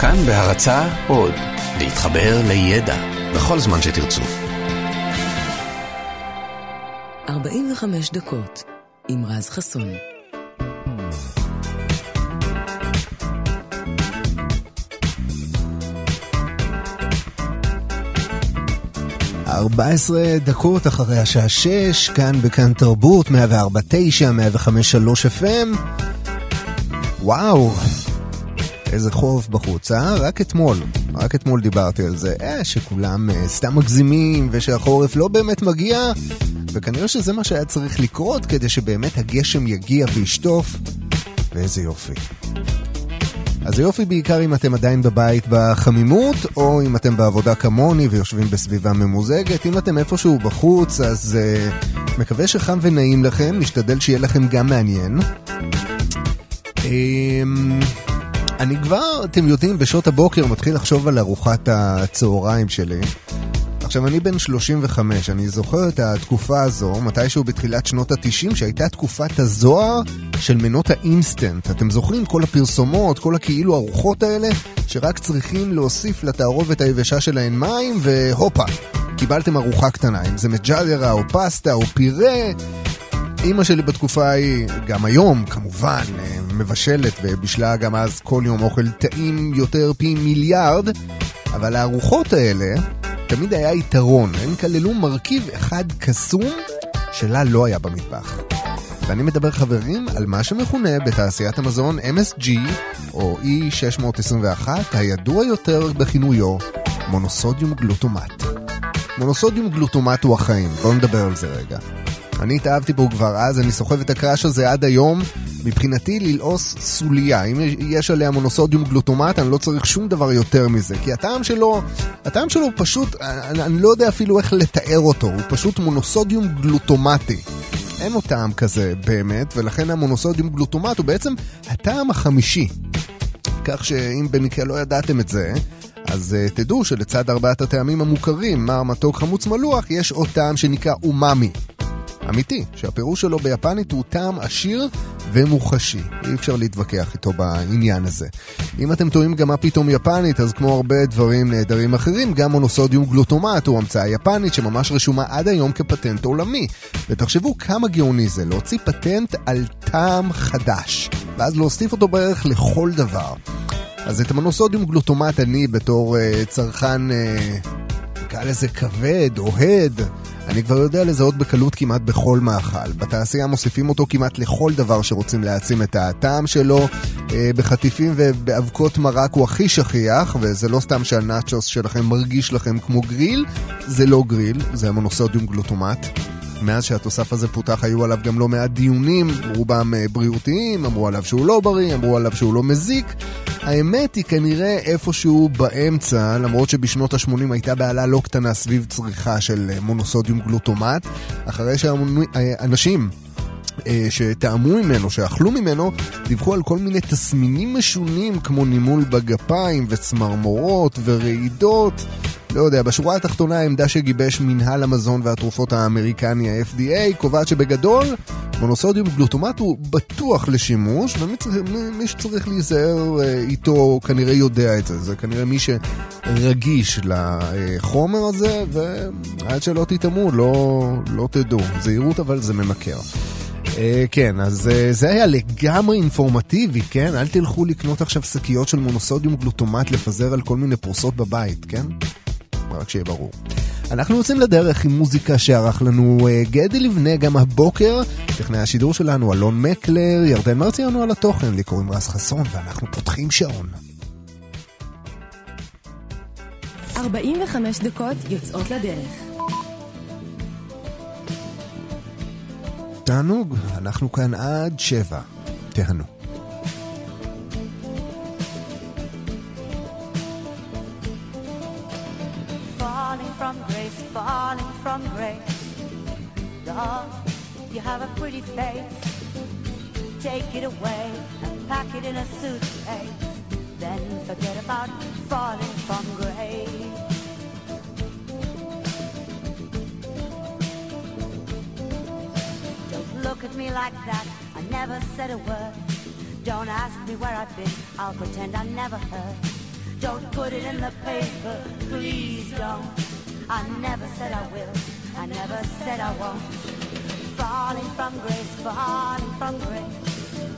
כאן בהרצה עוד, להתחבר לידע בכל זמן שתרצו. 45 דקות עם רז חסון. ארבע עשרה דקות אחרי השעה שש, כאן בכאן תרבות, 104 9, 105 3 FM. וואו, איזה חורף בחוץ, אה? רק אתמול, רק אתמול דיברתי על זה, אה, שכולם אה, סתם מגזימים ושהחורף לא באמת מגיע, וכנראה שזה מה שהיה צריך לקרות כדי שבאמת הגשם יגיע וישטוף, ואיזה יופי. אז היופי בעיקר אם אתם עדיין בבית בחמימות, או אם אתם בעבודה כמוני ויושבים בסביבה ממוזגת. אם אתם איפשהו בחוץ, אז uh, מקווה שחם ונעים לכם, משתדל שיהיה לכם גם מעניין. Um, אני כבר, אתם יודעים, בשעות הבוקר מתחיל לחשוב על ארוחת הצהריים שלי. עכשיו, אני בן 35, אני זוכר את התקופה הזו, מתישהו בתחילת שנות ה-90, שהייתה תקופת הזוהר של מנות האינסטנט. אתם זוכרים כל הפרסומות, כל הכאילו ארוחות האלה, שרק צריכים להוסיף לתערובת היבשה שלהן מים, והופה, קיבלתם ארוחה קטנה, אם זה מג'אגרה או פסטה או פירה. אימא שלי בתקופה ההיא, גם היום כמובן, מבשלת ובישלה גם אז כל יום אוכל טעים יותר פי מיליארד, אבל הארוחות האלה תמיד היה יתרון, הם כללו מרכיב אחד קסום שלה לא היה במטבח. ואני מדבר חברים על מה שמכונה בתעשיית המזון MSG או E621, הידוע יותר בכינויו מונוסודיום גלוטומט. מונוסודיום גלוטומט הוא החיים, בואו נדבר על זה רגע. אני התאהבתי בו כבר אז, אני סוחב את הקראש הזה עד היום. מבחינתי ללעוס סוליה, אם יש עליה מונוסודיום גלוטומט, אני לא צריך שום דבר יותר מזה. כי הטעם שלו, הטעם שלו הוא פשוט, אני, אני לא יודע אפילו איך לתאר אותו, הוא פשוט מונוסודיום גלוטומטי. אין לו טעם כזה באמת, ולכן המונוסודיום גלוטומט הוא בעצם הטעם החמישי. כך שאם במקרה לא ידעתם את זה, אז uh, תדעו שלצד ארבעת הטעמים המוכרים, מר מתוק חמוץ מלוח, יש עוד טעם שנקרא אומאמי. אמיתי, שהפירוש שלו ביפנית הוא טעם עשיר ומוחשי. אי אפשר להתווכח איתו בעניין הזה. אם אתם טועים גם מה פתאום יפנית, אז כמו הרבה דברים נהדרים אחרים, גם מונוסודיום גלוטומט הוא המצאה יפנית שממש רשומה עד היום כפטנט עולמי. ותחשבו כמה גאוני זה להוציא פטנט על טעם חדש, ואז להוסיף אותו בערך לכל דבר. אז את המונוסודיום גלוטומט אני בתור uh, צרכן, uh, נקרא לזה כבד, אוהד, אני כבר יודע לזהות בקלות כמעט בכל מאכל. בתעשייה מוסיפים אותו כמעט לכל דבר שרוצים להעצים את הטעם שלו. אה, בחטיפים ובאבקות מרק הוא הכי שכיח, וזה לא סתם שהנאצ'וס שלכם מרגיש לכם כמו גריל, זה לא גריל, זה המונוסודיום גלוטומט. מאז שהתוסף הזה פותח היו עליו גם לא מעט דיונים, רובם אה, בריאותיים, אמרו עליו שהוא לא בריא, אמרו עליו שהוא לא מזיק. האמת היא כנראה איפשהו באמצע, למרות שבשנות ה-80 הייתה בעלה לא קטנה סביב צריכה של אה, מונוסודיום גלוטומט, אחרי שאנשים אה, שטעמו ממנו, שאכלו ממנו, דיווחו על כל מיני תסמינים משונים כמו נימול בגפיים וצמרמורות ורעידות. לא יודע, בשורה התחתונה העמדה שגיבש מנהל המזון והתרופות האמריקני ה-FDA קובעת שבגדול מונוסודיום גלוטומט הוא בטוח לשימוש ומי שצריך להיזהר אה, איתו כנראה יודע את זה, זה כנראה מי שרגיש לחומר הזה ועד שלא תטעמו לא, לא תדעו, זהירות אבל זה ממכר. Uh, כן, אז uh, זה היה לגמרי אינפורמטיבי, כן? אל תלכו לקנות עכשיו שקיות של מונוסודיום גלוטומט לפזר על כל מיני פרוסות בבית, כן? רק שיהיה ברור. אנחנו יוצאים לדרך עם מוזיקה שערך לנו uh, גדי לבנה גם הבוקר. טכנאי השידור שלנו אלון מקלר, ירדן מרציאנו על התוכן, לי קוראים רז חסון, ואנחנו פותחים שעון. 45 דקות יוצאות לדרך. תענוג, אנחנו כאן עד שבע. grace falling from grace. Lord, you have a pretty face. Take it away and pack it in a suitcase. Then forget about falling from grace. Don't look at me like that. I never said a word. Don't ask me where I've been. I'll pretend I never heard. Don't put it in the paper. Please don't. I never said I will, I never said I won't. Falling from grace, falling from grace.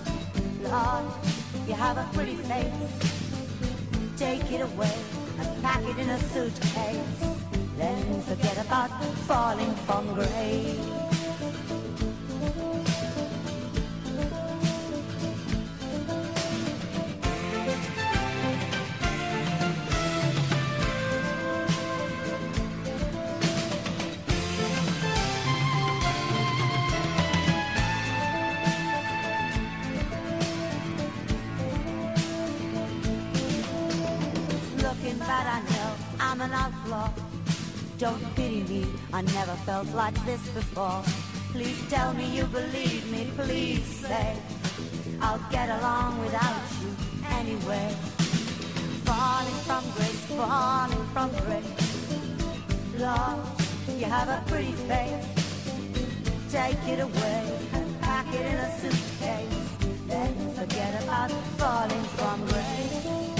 Lord, you have a pretty face. Take it away and pack it in a suitcase. Then forget about falling from grace. Looking back, I know I'm an outlaw. Don't pity me, I never felt like this before. Please tell me you believe me, please say I'll get along without you anyway. Falling from grace, falling from grace. Lord, you have a pretty face. Take it away and pack it in a suitcase. Then forget about falling from grace.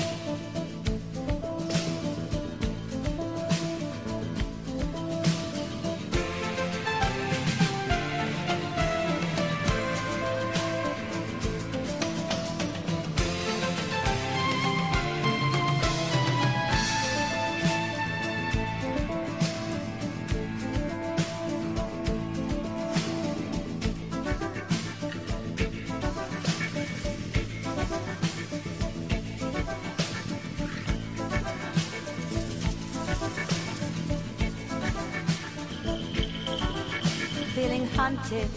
Hunted.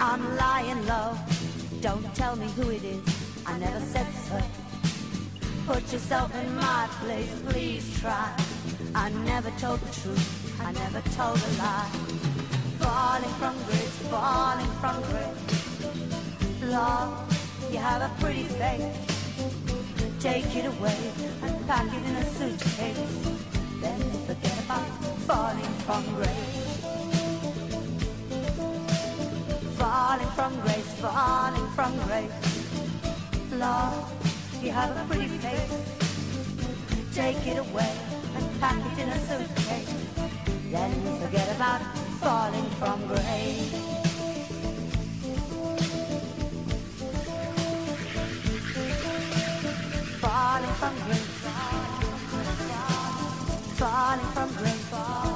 I'm lying low. Don't tell me who it is. I never said so. Put yourself in my place, please try. I never told the truth. I never told a lie. Falling from grace, falling from grace. Lord, you have a pretty face. Take it away and pack it in a suitcase. Then forget about falling from grace. Falling from grace, falling from grace. Lord, you have a pretty face. Take it away and pack it in a suitcase. Then forget about falling from grace. Falling from grace, falling from grace,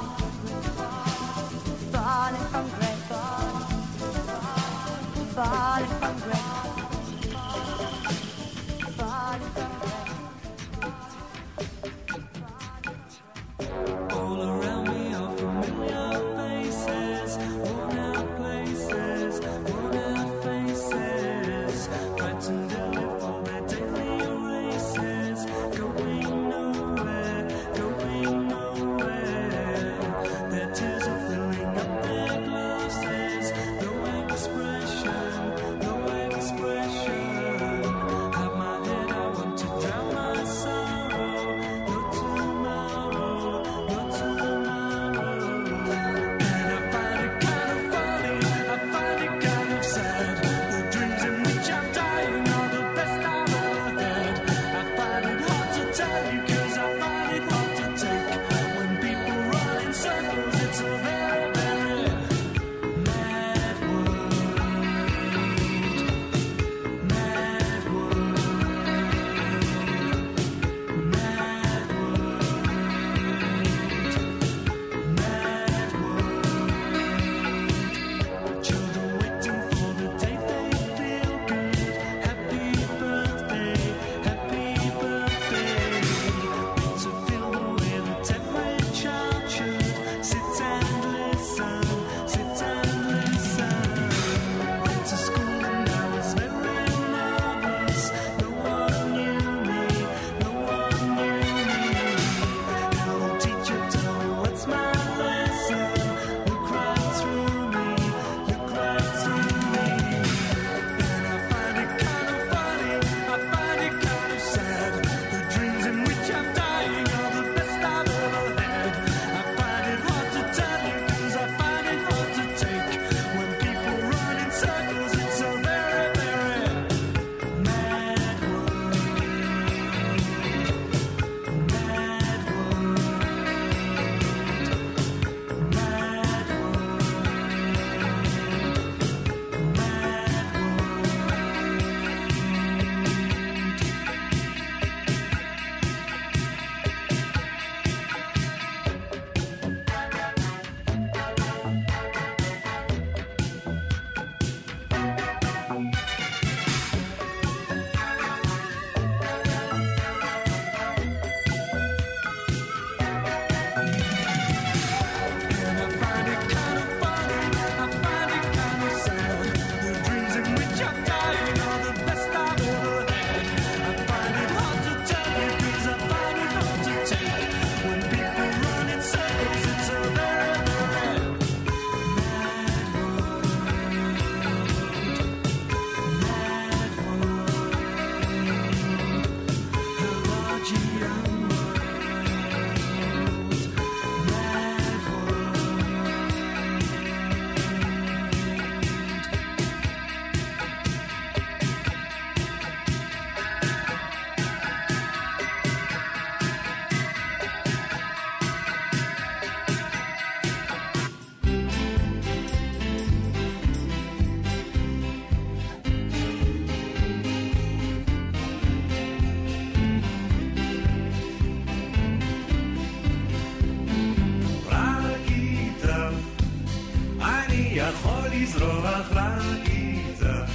לזרוח רעיתה.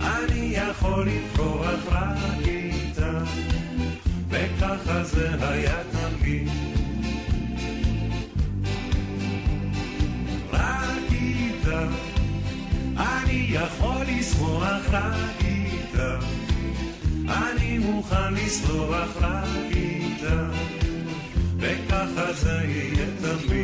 אני יכול לפרוח רעיתה, וככה זה היה תמיד. רעיתה, אני יכול לזרוח רעיתה, אני מוכן לזרוח רעיתה, וככה זה יהיה תמיד.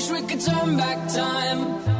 Wish we could turn back time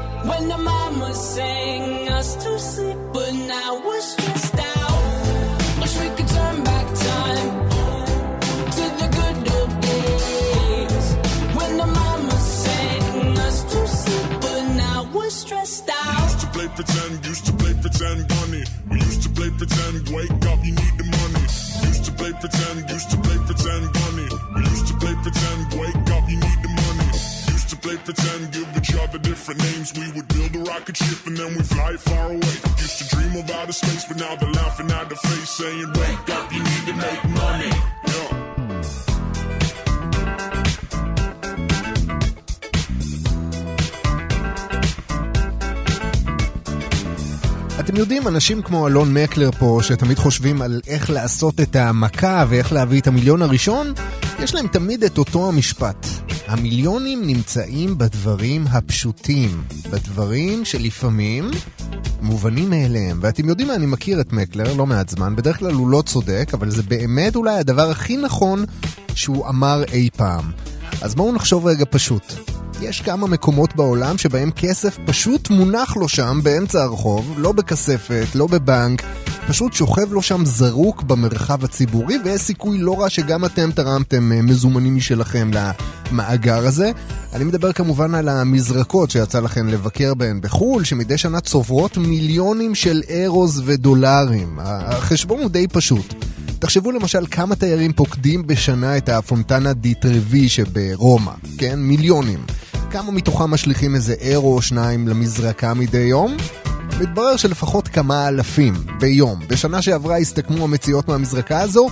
when the mama sang us to sleep, but now we're stressed rocket ship and then we fly far away. Used to dream of outer space, but now they're laughing at the face, saying, Wake up, you need to make money. Yeah. אתם יודעים, אנשים כמו אלון מקלר פה, שתמיד חושבים על איך לעשות את המכה ואיך להביא את המיליון הראשון, יש להם תמיד את אותו המשפט. המיליונים נמצאים בדברים הפשוטים, בדברים שלפעמים מובנים מאליהם. ואתם יודעים מה, אני מכיר את מקלר לא מעט זמן, בדרך כלל הוא לא צודק, אבל זה באמת אולי הדבר הכי נכון שהוא אמר אי פעם. אז בואו נחשוב רגע פשוט. יש כמה מקומות בעולם שבהם כסף פשוט מונח לו שם באמצע הרחוב, לא בכספת, לא בבנק, פשוט שוכב לו שם זרוק במרחב הציבורי, ויש סיכוי לא רע שגם אתם תרמתם אה, מזומנים משלכם למאגר הזה. אני מדבר כמובן על המזרקות שיצא לכם לבקר בהן בחו"ל, שמדי שנה צוברות מיליונים של אירוז ודולרים. החשבון הוא די פשוט. תחשבו למשל כמה תיירים פוקדים בשנה את הפונטנה די טרבי שברומא, כן? מיליונים. כמה מתוכם משליכים איזה אירו או שניים למזרקה מדי יום? מתברר שלפחות כמה אלפים ביום. בשנה שעברה הסתכמו המציאות מהמזרקה הזו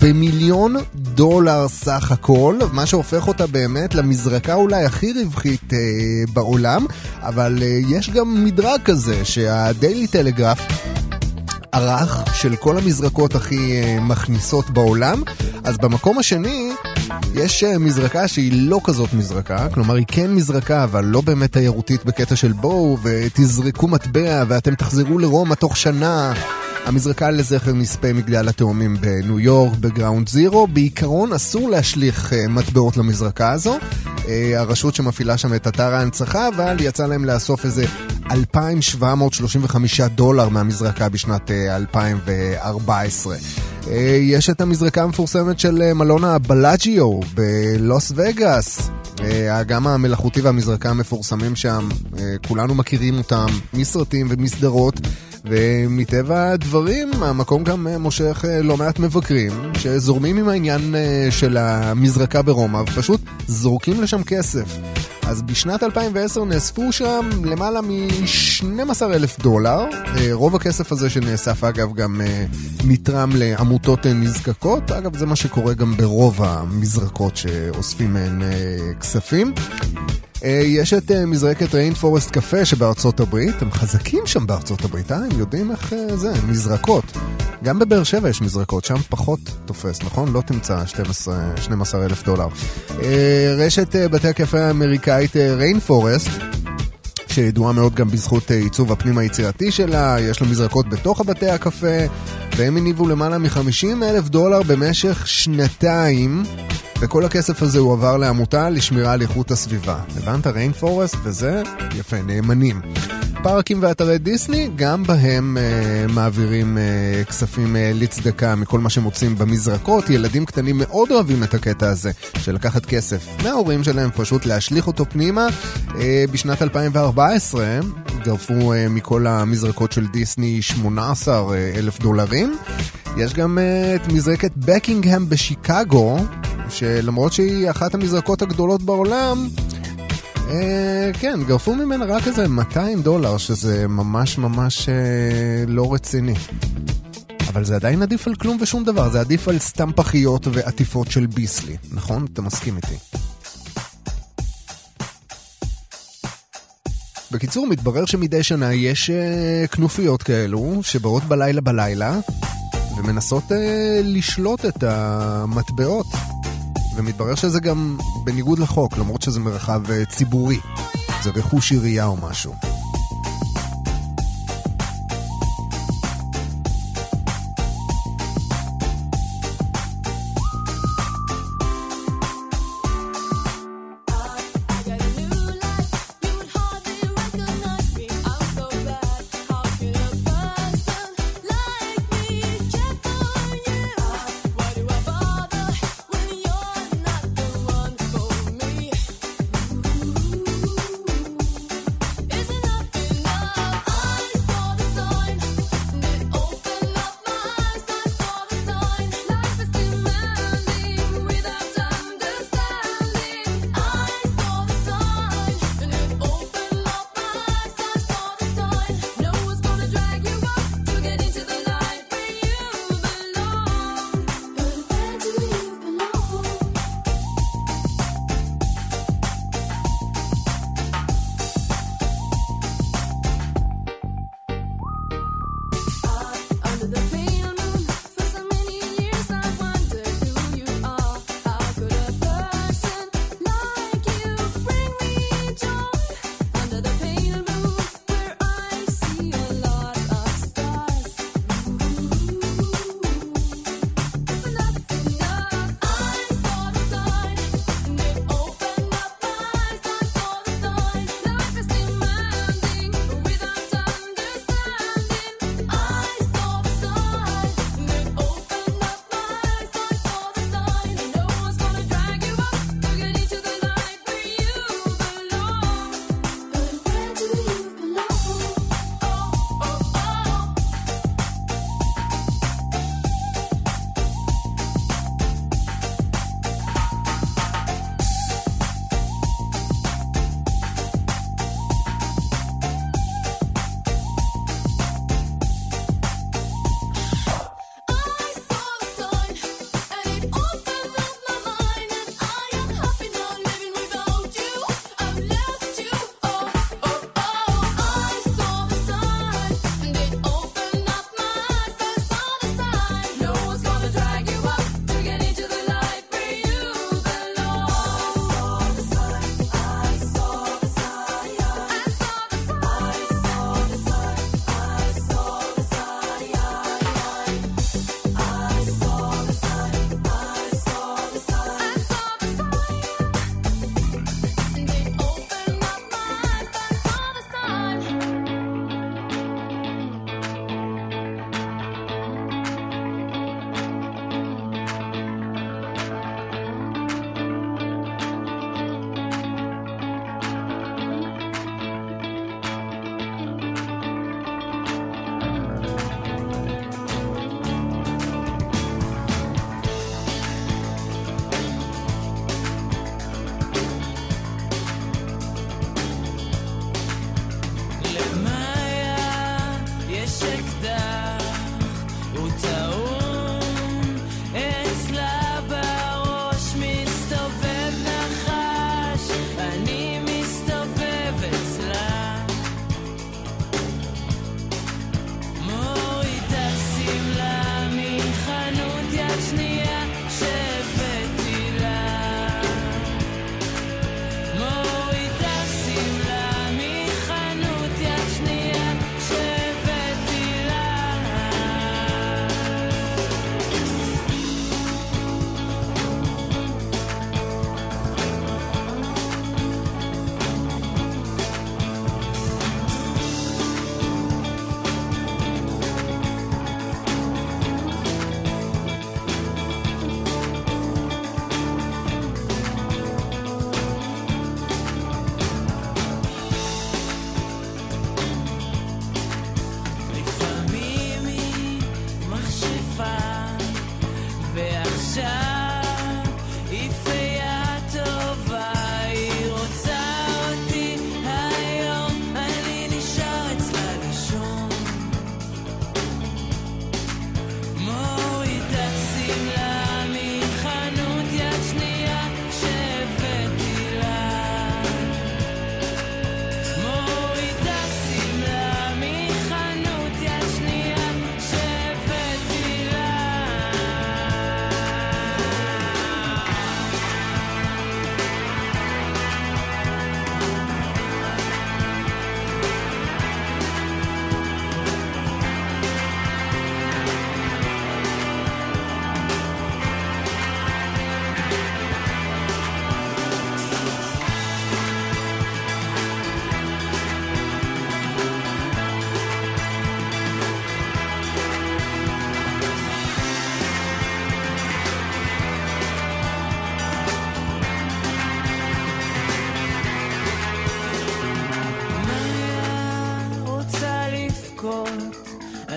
במיליון דולר סך הכל, מה שהופך אותה באמת למזרקה אולי הכי רווחית אה, בעולם, אבל אה, יש גם מדרג כזה שהדיילי טלגרף ערך של כל המזרקות הכי אה, מכניסות בעולם. אז במקום השני יש אה, מזרקה שהיא לא כזאת מזרקה, כלומר היא כן מזרקה אבל לא באמת תיירותית בקטע של בואו ותזרקו מטבע ואתם תחזרו לרומא תוך שנה. המזרקה לזכר נספי מגדל התאומים בניו יורק, בגראונד זירו. בעיקרון אסור להשליך אה, מטבעות למזרקה הזו. אה, הרשות שמפעילה שם את אתר ההנצחה, אבל יצא להם לאסוף איזה 2,735 דולר מהמזרקה בשנת אה, 2014. אה, יש את המזרקה המפורסמת של מלון הבלאג'יו בלוס וגאס. האגם המלאכותי והמזרקה המפורסמים שם, כולנו מכירים אותם מסרטים ומסדרות. ומטבע הדברים, המקום גם אה, מושך אה, לא מעט מבקרים שזורמים עם העניין אה, של המזרקה ברומא ופשוט זורקים לשם כסף. אז בשנת 2010 נאספו שם למעלה מ-12 אלף דולר. רוב הכסף הזה שנאסף אגב גם נתרם לעמותות נזקקות. אגב זה מה שקורה גם ברוב המזרקות שאוספים מהן כספים. אה, יש את אה, מזרקת ריין פורסט קפה שבארצות הברית, הם חזקים שם בארצות הברית, אה? הם יודעים איך אה, זה, מזרקות. גם בבאר שבע יש מזרקות, שם פחות תופס, נכון? לא תמצא 12, 12 אלף דולר. רשת בתי הקפה האמריקאית ריין פורסט, שידועה מאוד גם בזכות אה, עיצוב הפנים היצירתי שלה, יש לה מזרקות בתוך הבתי הקפה, והם הניבו למעלה מ-50 אלף דולר במשך שנתיים. וכל הכסף הזה הועבר לעמותה לשמירה על איכות הסביבה. הבנת? ריין פורסט וזה יפה, נאמנים. פארקים ואתרי דיסני, גם בהם אה, מעבירים אה, כספים אה, לצדקה מכל מה שמוצאים במזרקות. ילדים קטנים מאוד אוהבים את הקטע הזה של לקחת כסף מההורים שלהם, פשוט להשליך אותו פנימה. אה, בשנת 2014 גרפו אה, מכל המזרקות של דיסני 18 אלף דולרים. יש גם אה, את מזרקת בקינגהם בשיקגו, שלמרות שהיא אחת המזרקות הגדולות בעולם, אה, כן, גרפו ממנה רק איזה 200 דולר, שזה ממש ממש אה, לא רציני. אבל זה עדיין עדיף על כלום ושום דבר, זה עדיף על סתם פחיות ועטיפות של ביסלי, נכון? אתה מסכים איתי. בקיצור, מתברר שמדי שנה יש אה, כנופיות כאלו שבאות בלילה בלילה ומנסות אה, לשלוט את המטבעות. ומתברר שזה גם בניגוד לחוק, למרות שזה מרחב אה, ציבורי. זה רכוש עירייה או משהו.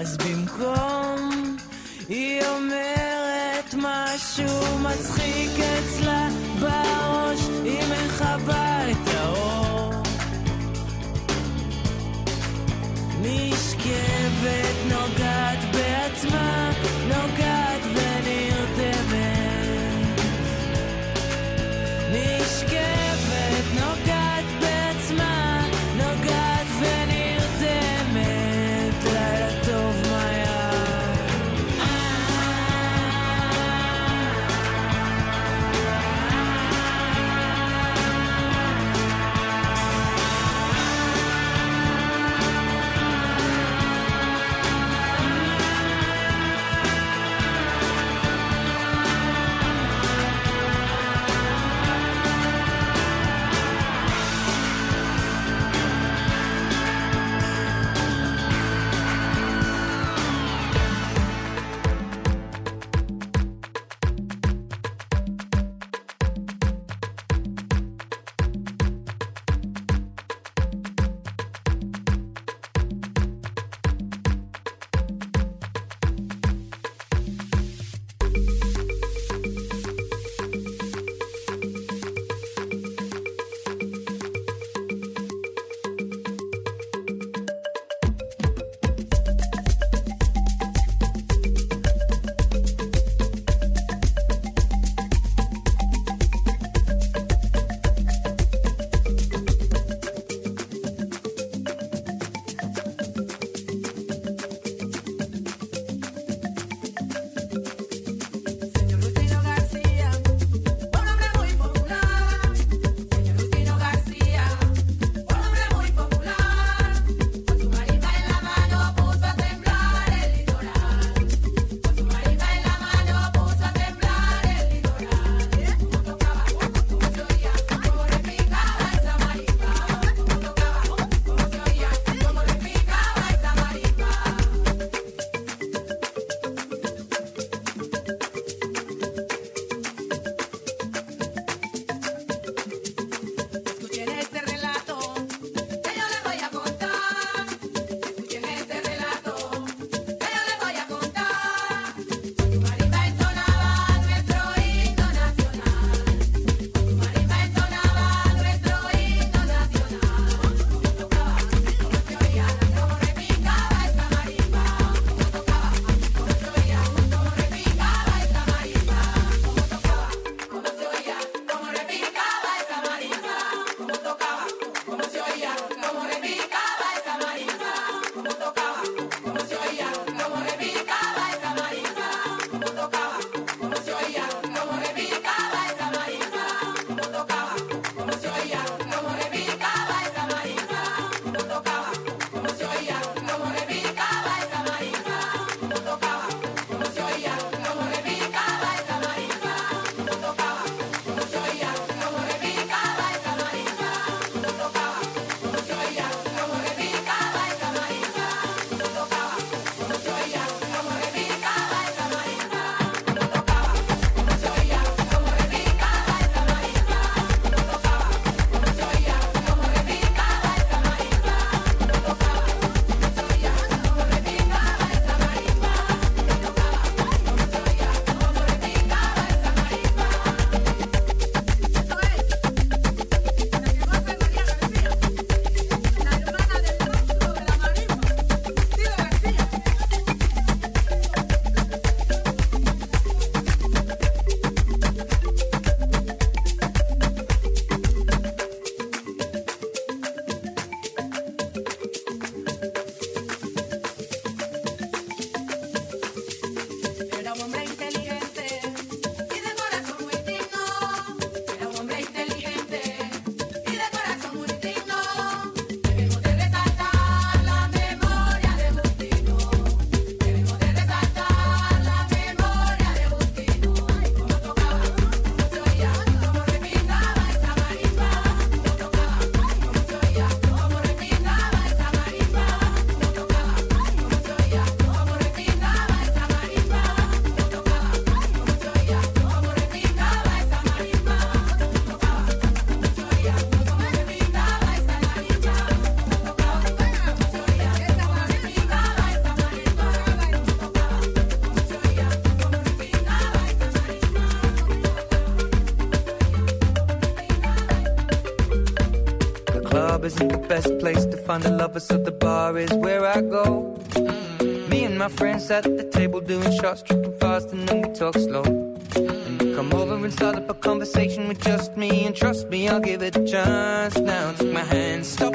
אז במקום היא אומרת משהו מצחיק אצלה בראש, היא מכבה את האור. נשכבת, נוגעת find a lover, so the bar is where I go. Me and my friends at the table doing shots, tripping fast, and then we talk slow. And you come over and start up a conversation with just me, and trust me, I'll give it a chance. Now take my hand, stop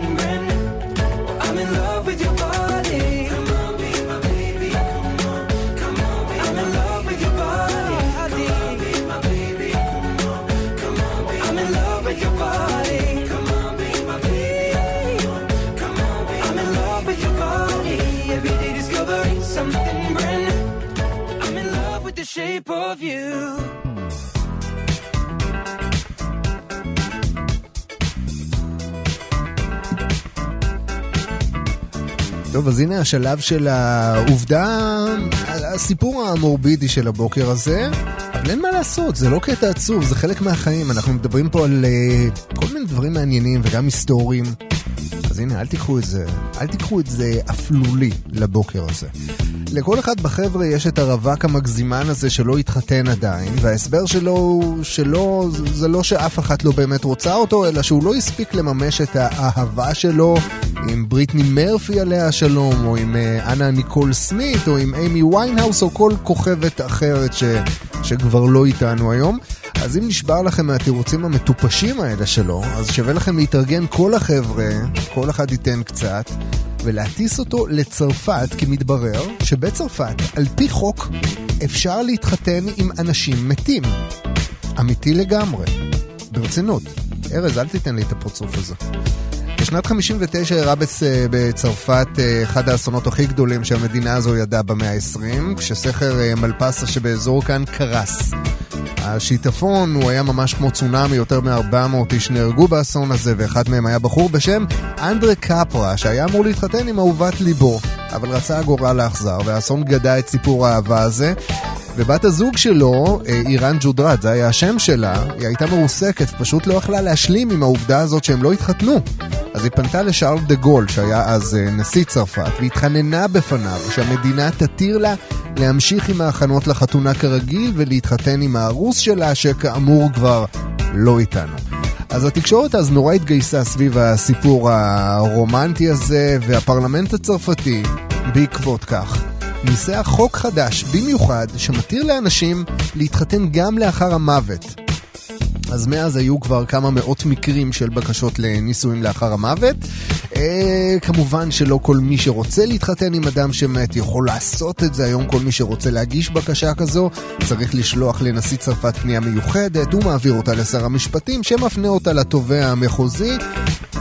of you. טוב, אז הנה השלב של העובדה, הסיפור המורבידי של הבוקר הזה, אבל אין מה לעשות, זה לא קטע עצוב, זה חלק מהחיים, אנחנו מדברים פה על אה, כל מיני דברים מעניינים וגם היסטוריים. אז הנה, אל תיקחו את זה, אל תיקחו את זה אפלולי לבוקר הזה. לכל אחד בחבר'ה יש את הרווק המגזימן הזה שלא התחתן עדיין, וההסבר שלו הוא שלא, זה לא שאף אחת לא באמת רוצה אותו, אלא שהוא לא הספיק לממש את האהבה שלו עם בריטני מרפי עליה השלום, או עם אה, אנה ניקול סמית, או עם אימי ויינהאוס, או כל כוכבת אחרת ש, שכבר לא איתנו היום. אז אם נשבר לכם מהתירוצים המטופשים האלה שלו, אז שווה לכם להתארגן כל החבר'ה, כל אחד ייתן קצת, ולהטיס אותו לצרפת, כי מתברר שבצרפת, על פי חוק, אפשר להתחתן עם אנשים מתים. אמיתי לגמרי. ברצינות. ארז, אל תיתן לי את הפרצוף הזה. בשנת 59 אירע בצ- בצרפת אה, אחד האסונות הכי גדולים שהמדינה הזו ידעה במאה ה-20, כשסכר אה, מלפסה שבאזור כאן קרס. השיטפון הוא היה ממש כמו צונאמי, יותר מ-400 איש נהרגו באסון הזה, ואחד מהם היה בחור בשם אנדרה קפרה, שהיה אמור להתחתן עם אהובת ליבו, אבל רצה הגורל לאכזר, והאסון גדע את סיפור האהבה הזה. ובת הזוג שלו, אה, איראן ג'ודרת, זה היה השם שלה, היא הייתה מרוסקת, פשוט לא יכלה להשלים עם העובדה הזאת שהם לא התחתנו. אז היא פנתה לשארל דה גול, שהיה אז אה, נשיא צרפת, והתחננה בפניו שהמדינה תתיר לה להמשיך עם ההכנות לחתונה כרגיל ולהתחתן עם הארוס שלה, שכאמור כבר לא איתנו. אז התקשורת אז נורא התגייסה סביב הסיפור הרומנטי הזה, והפרלמנט הצרפתי, בעקבות כך, ניסח חוק חדש במיוחד שמתיר לאנשים להתחתן גם לאחר המוות. אז מאז היו כבר כמה מאות מקרים של בקשות לנישואים לאחר המוות. אה, כמובן שלא כל מי שרוצה להתחתן עם אדם שמת יכול לעשות את זה. היום כל מי שרוצה להגיש בקשה כזו צריך לשלוח לנשיא צרפת פנייה מיוחדת, הוא מעביר אותה לשר המשפטים שמפנה אותה לתובע המחוזי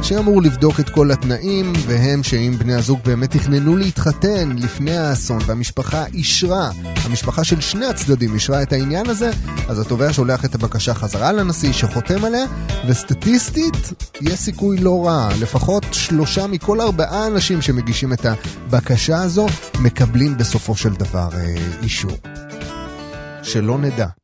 שאמור לבדוק את כל התנאים, והם שאם בני הזוג באמת תכננו להתחתן לפני האסון והמשפחה אישרה, המשפחה של שני הצדדים אישרה את העניין הזה, אז התובע שולח את הבקשה חזרה לנשיא שחותם עליה, וסטטיסטית יש סיכוי לא רע, לפחות שלושה מכל ארבעה אנשים שמגישים את הבקשה הזו מקבלים בסופו של דבר אה, אישור. שלא נדע.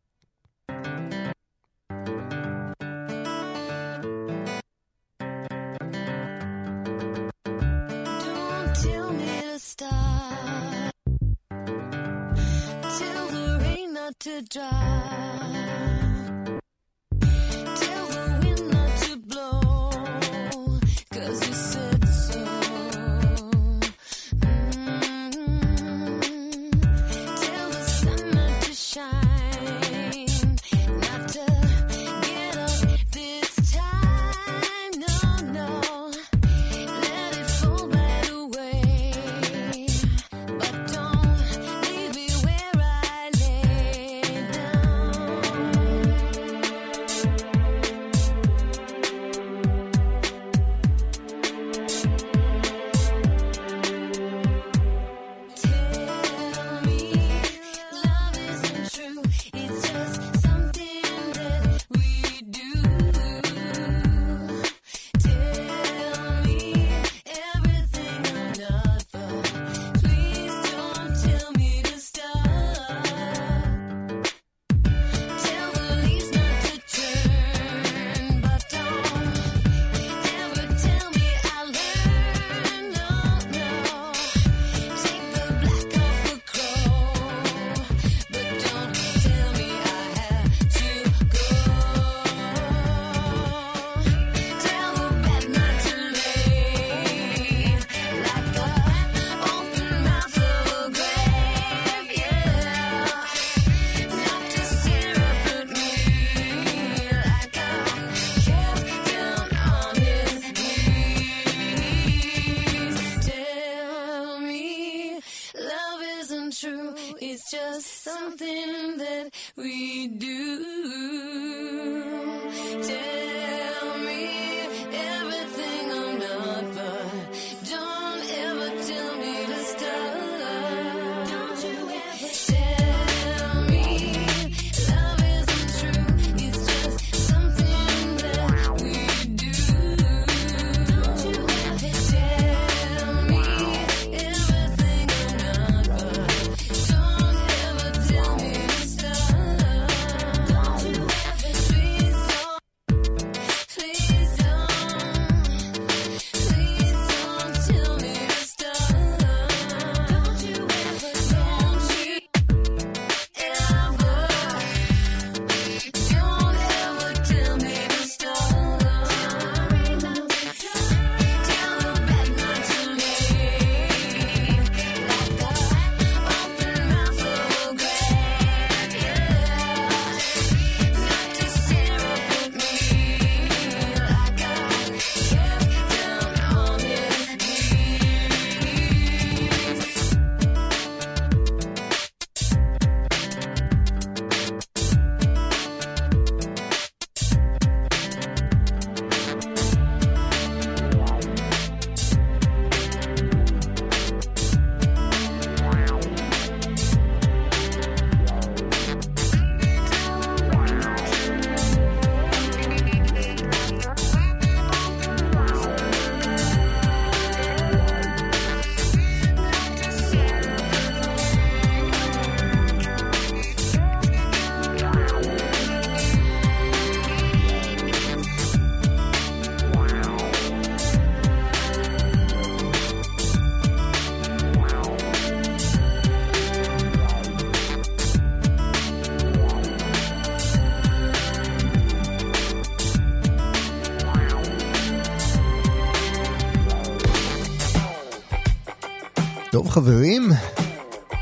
חברים,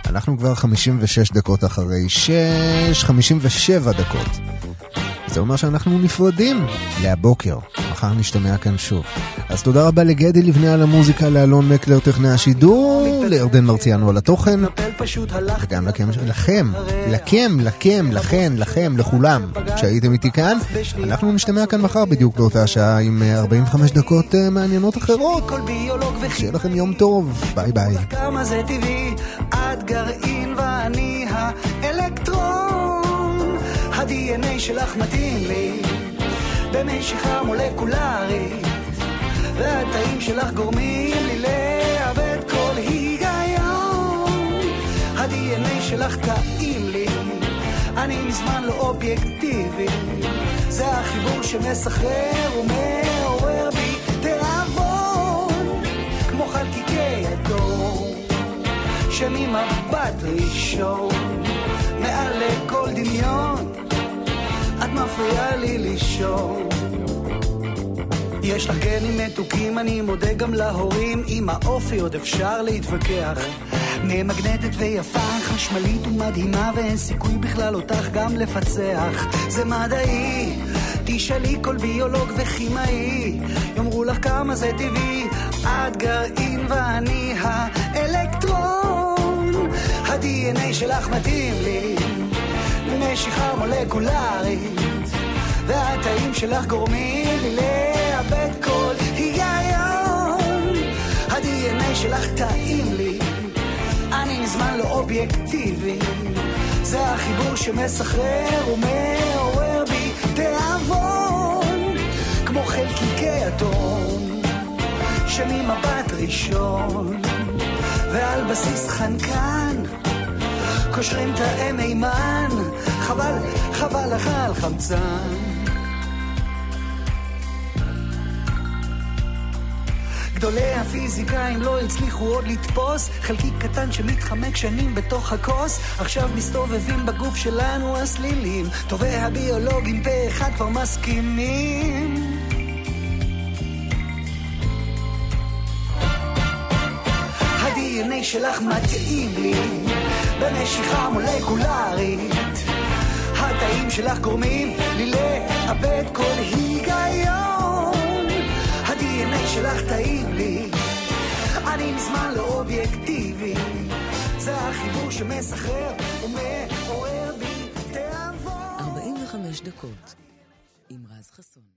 אנחנו כבר 56 דקות אחרי 6, 57 דקות. זה אומר שאנחנו נפרדים להבוקר, מחר נשתמע כאן שוב. אז תודה רבה לגדי לבנה על המוזיקה, לאלון מקלר טכנאי השידור, לירדן מרציאנו על התוכן, וגם לכם, לכם, לכם, לכם, לכן, לכם, לכולם, שהייתם איתי כאן. אנחנו נשתמע כאן מחר בדיוק באותה שעה עם אה, 45 דקות אה, מעניינות אחרות. שיהיה לכם יום טוב, ביי ביי. כמה זה טבעי, את גרעין ואני האלקטרון. ה-DNA שלך מתאים לי, במשיכה מולקולרית, והתאים שלך גורמים לי לאבד כל היגיון. ה-DNA שלך טעים לי, אני מזמן לא אובייקטיבי, זה החיבור שמסחרר ומעורר בי תיאבון, כמו חלקיקי אדום. שממבט ראשון, מעל לכל דמיון, את מפריעה לי לישון. יש לך גנים מתוקים, אני מודה גם להורים, עם האופי עוד אפשר להתווכח. ממגנטת ויפה, חשמלית ומדהימה, ואין סיכוי בכלל אותך גם לפצח. זה מדעי, תשאלי כל ביולוג וכימאי, יאמרו לך כמה זה טבעי, את גרעין ואני האלקטרון. ה-DNA שלך מתאים לי, למשיכה מולקולרית, והתאים שלך גורמים לי לאבד כל היגיון. ה-DNA שלך טעים לי, אני מזמן לא אובייקטיבי, זה החיבור שמסחרר ומעורר בי תיאבון, כמו חלקיקי אטום, שממבט ראשון, ועל בסיס חנקן, קושרים תאי מימן, חבל, חבל לך על חמצן. גדולי הפיזיקאים לא הצליחו עוד לתפוס חלקיק קטן שמתחמק שנים בתוך הכוס. עכשיו מסתובבים בגוף שלנו הסלילים טובי הביולוגים פה אחד כבר מסכימים. ה-DNA שלך מתאים לי במשיכה מולקולרית התאים שלך גורמים לי לאבד כל היגיון. ה-DNA שלך טעים לי. אני מזמן לא אובייקטיבי. זה החיבור שמסחרר ומעורר בי תיאבון. 45 דקות עם רז חסון.